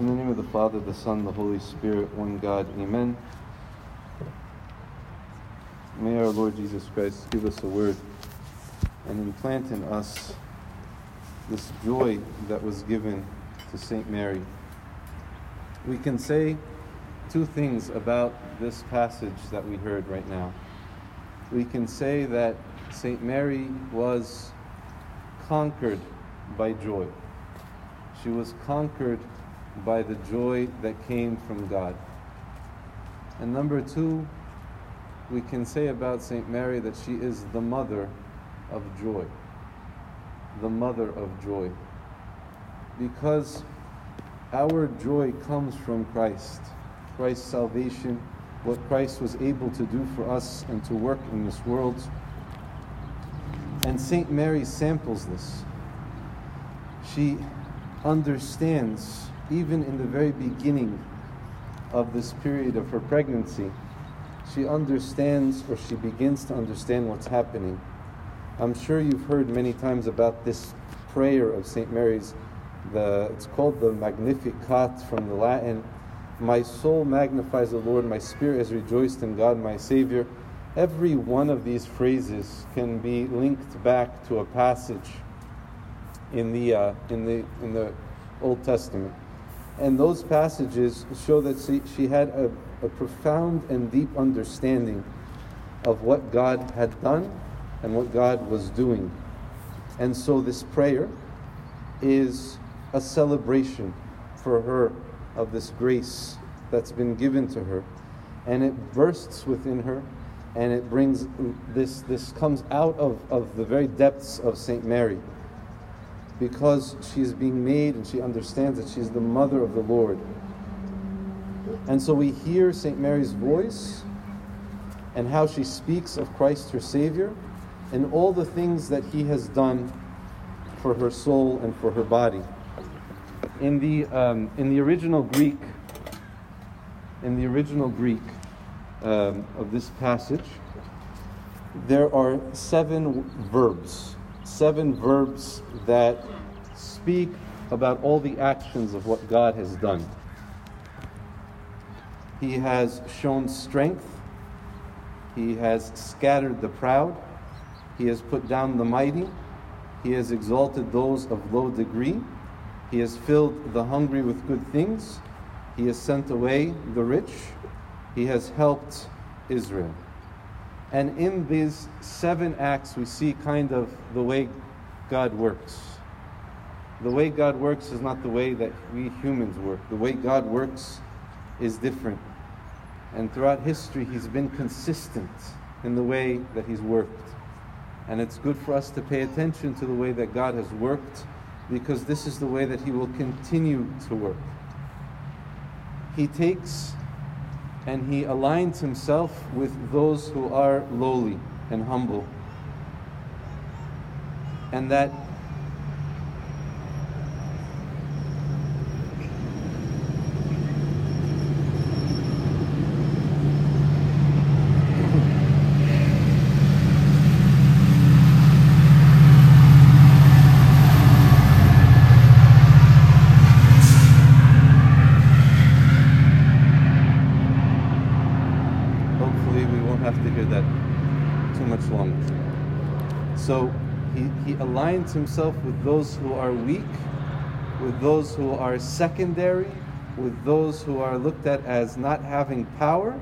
In the name of the Father, the Son, the Holy Spirit, one God, Amen. May our Lord Jesus Christ give us a word and implant in us this joy that was given to St. Mary. We can say two things about this passage that we heard right now. We can say that St. Mary was conquered by joy. She was conquered by the joy that came from God. And number two, we can say about St. Mary that she is the mother of joy. The mother of joy. Because our joy comes from Christ. Christ's salvation, what Christ was able to do for us and to work in this world. And St. Mary samples this. She understands even in the very beginning of this period of her pregnancy, she understands or she begins to understand what's happening. I'm sure you've heard many times about this prayer of St. Mary's. The, it's called the Magnificat from the Latin. My soul magnifies the Lord, my spirit has rejoiced in God, my Savior. Every one of these phrases can be linked back to a passage in the, uh, in the, in the Old Testament. And those passages show that she, she had a, a profound and deep understanding of what God had done and what God was doing. And so this prayer is a celebration for her of this grace that's been given to her. And it bursts within her and it brings this, this comes out of, of the very depths of St. Mary because she is being made and she understands that she is the mother of the Lord. And so we hear St. Mary's voice and how she speaks of Christ her Savior and all the things that he has done for her soul and for her body. In the, um, in the original Greek, in the original Greek um, of this passage, there are seven verbs seven verbs that speak about all the actions of what God has done. He has shown strength, He has scattered the proud, He has put down the mighty, He has exalted those of low degree, He has filled the hungry with good things, He has sent away the rich, He has helped Israel. And in these seven acts, we see kind of the way God works. The way God works is not the way that we humans work. The way God works is different. And throughout history, He's been consistent in the way that He's worked. And it's good for us to pay attention to the way that God has worked because this is the way that He will continue to work. He takes and he aligns himself with those who are lowly and humble. And that So he, he aligns himself with those who are weak, with those who are secondary, with those who are looked at as not having power.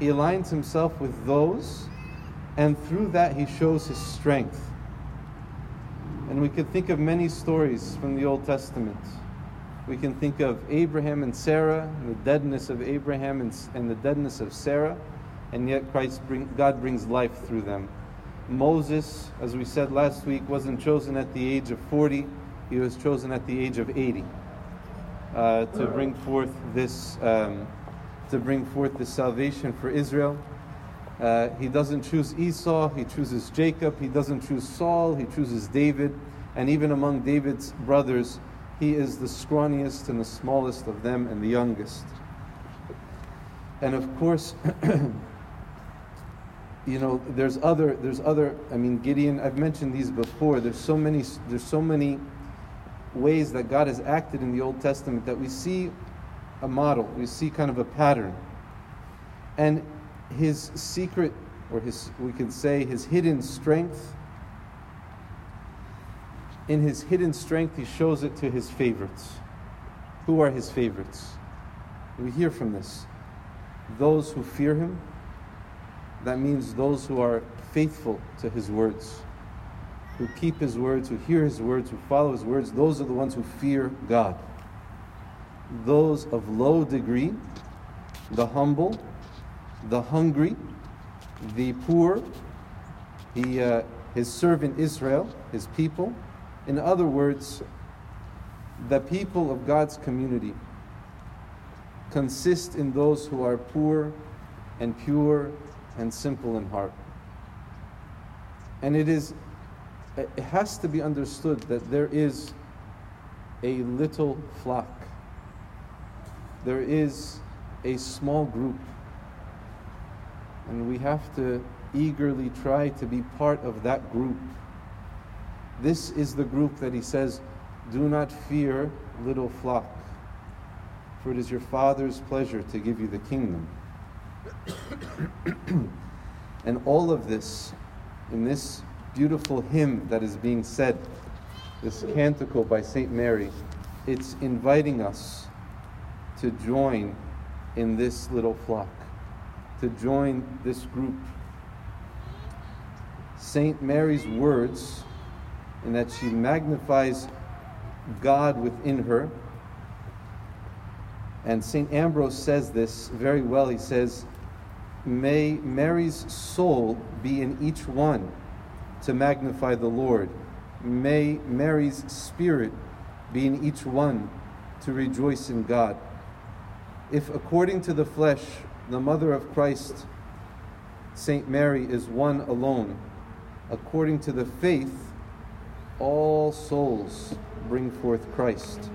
He aligns himself with those, and through that he shows his strength. And we could think of many stories from the Old Testament. We can think of Abraham and Sarah, and the deadness of Abraham and, and the deadness of Sarah, and yet Christ bring, God brings life through them. Moses, as we said last week, wasn't chosen at the age of 40, he was chosen at the age of 80 uh, to bring forth this um, to bring forth this salvation for Israel. Uh, he doesn't choose Esau, he chooses Jacob. He doesn't choose Saul, he chooses David. And even among David's brothers, he is the scrawniest and the smallest of them and the youngest. And of course, you know there's other there's other i mean gideon i've mentioned these before there's so many there's so many ways that God has acted in the Old Testament that we see a model, we see kind of a pattern. And his secret, or his, we can say, his hidden strength, in his hidden strength, he shows it to his favorites. Who are his favorites? We hear from this. Those who fear him, that means those who are faithful to his words, who keep his words, who hear his words, who follow his words, those are the ones who fear God. Those of low degree, the humble, the hungry, the poor, the, uh, his servant Israel, his people. In other words, the people of God's community consist in those who are poor and pure and simple in heart. And it is it has to be understood that there is a little flock. There is a small group. And we have to eagerly try to be part of that group. This is the group that he says, Do not fear, little flock, for it is your Father's pleasure to give you the kingdom. and all of this, in this beautiful hymn that is being said, this canticle by St. Mary, it's inviting us to join in this little flock, to join this group. St. Mary's words, in that she magnifies God within her, and St. Ambrose says this very well. He says, May Mary's soul be in each one to magnify the Lord. May Mary's spirit be in each one to rejoice in God. If according to the flesh, the mother of Christ, Saint Mary, is one alone, according to the faith, all souls bring forth Christ.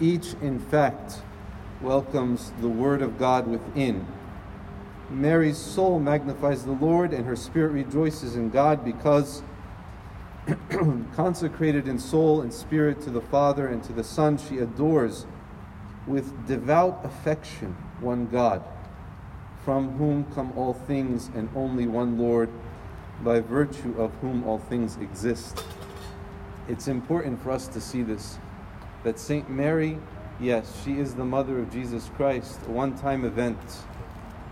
Each, in fact, welcomes the Word of God within Mary's soul magnifies the Lord, and her spirit rejoices in God because, consecrated in soul and spirit to the Father and to the Son, she adores with devout affection one God, from whom come all things, and only one Lord, by virtue of whom all things exist. It's important for us to see this that Saint Mary, yes, she is the mother of Jesus Christ, a one time event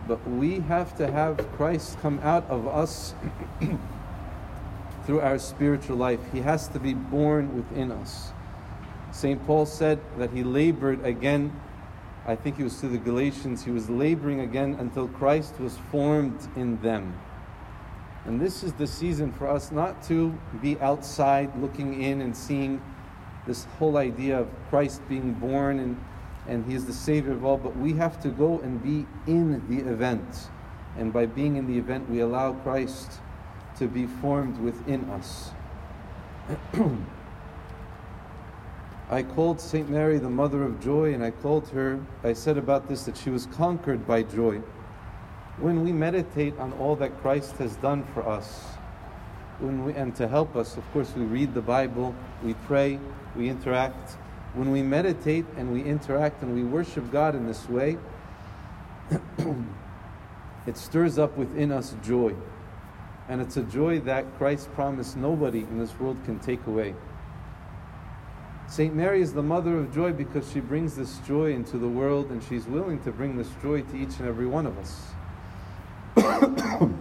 but we have to have Christ come out of us through our spiritual life. He has to be born within us. St. Paul said that he labored again. I think he was to the Galatians. He was laboring again until Christ was formed in them. And this is the season for us not to be outside looking in and seeing this whole idea of Christ being born and and He is the Savior of all, but we have to go and be in the event. And by being in the event, we allow Christ to be formed within us. I called St. Mary the Mother of Joy, and I called her, I said about this that she was conquered by joy. When we meditate on all that Christ has done for us, when we, and to help us, of course, we read the Bible, we pray, we interact when we meditate and we interact and we worship God in this way, it stirs up within us joy. And it's a joy that Christ promised nobody in this world can take away. St. Mary is the mother of joy because she brings this joy into the world and she's willing to bring this joy to each and every one of us.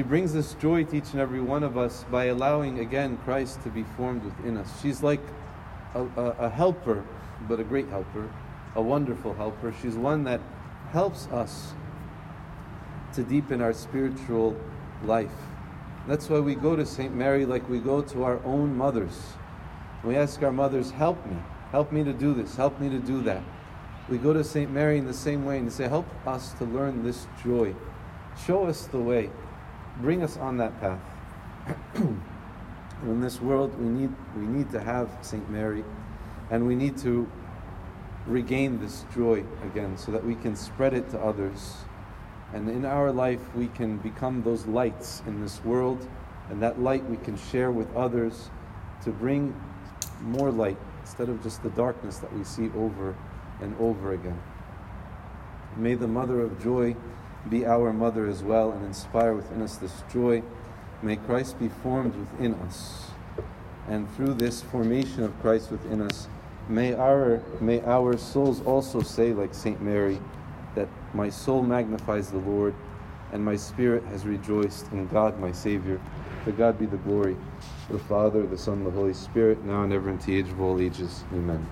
She brings this joy to each and every one of us by allowing again Christ to be formed within us. She's like a, a, a helper, but a great helper, a wonderful helper. She's one that helps us to deepen our spiritual life. That's why we go to St. Mary like we go to our own mothers. We ask our mothers, Help me, help me to do this, help me to do that. We go to St. Mary in the same way and say, Help us to learn this joy. Show us the way bring us on that path. in this world, we need, we need to have St. Mary, and we need to regain this joy again so that we can spread it to others. And in our life, we can become those lights in this world And that light we can share with others to bring more light instead of just the darkness that we see over and over again. May the Mother of Joy be our mother as well and inspire within us this joy. May Christ be formed within us. And through this formation of Christ within us, may our, may our souls also say, like St. Mary, that my soul magnifies the Lord, and my spirit has rejoiced in God my Savior. To God be the glory, the Father, the Son, the Holy Spirit, now and ever, and to the age of all ages. Amen.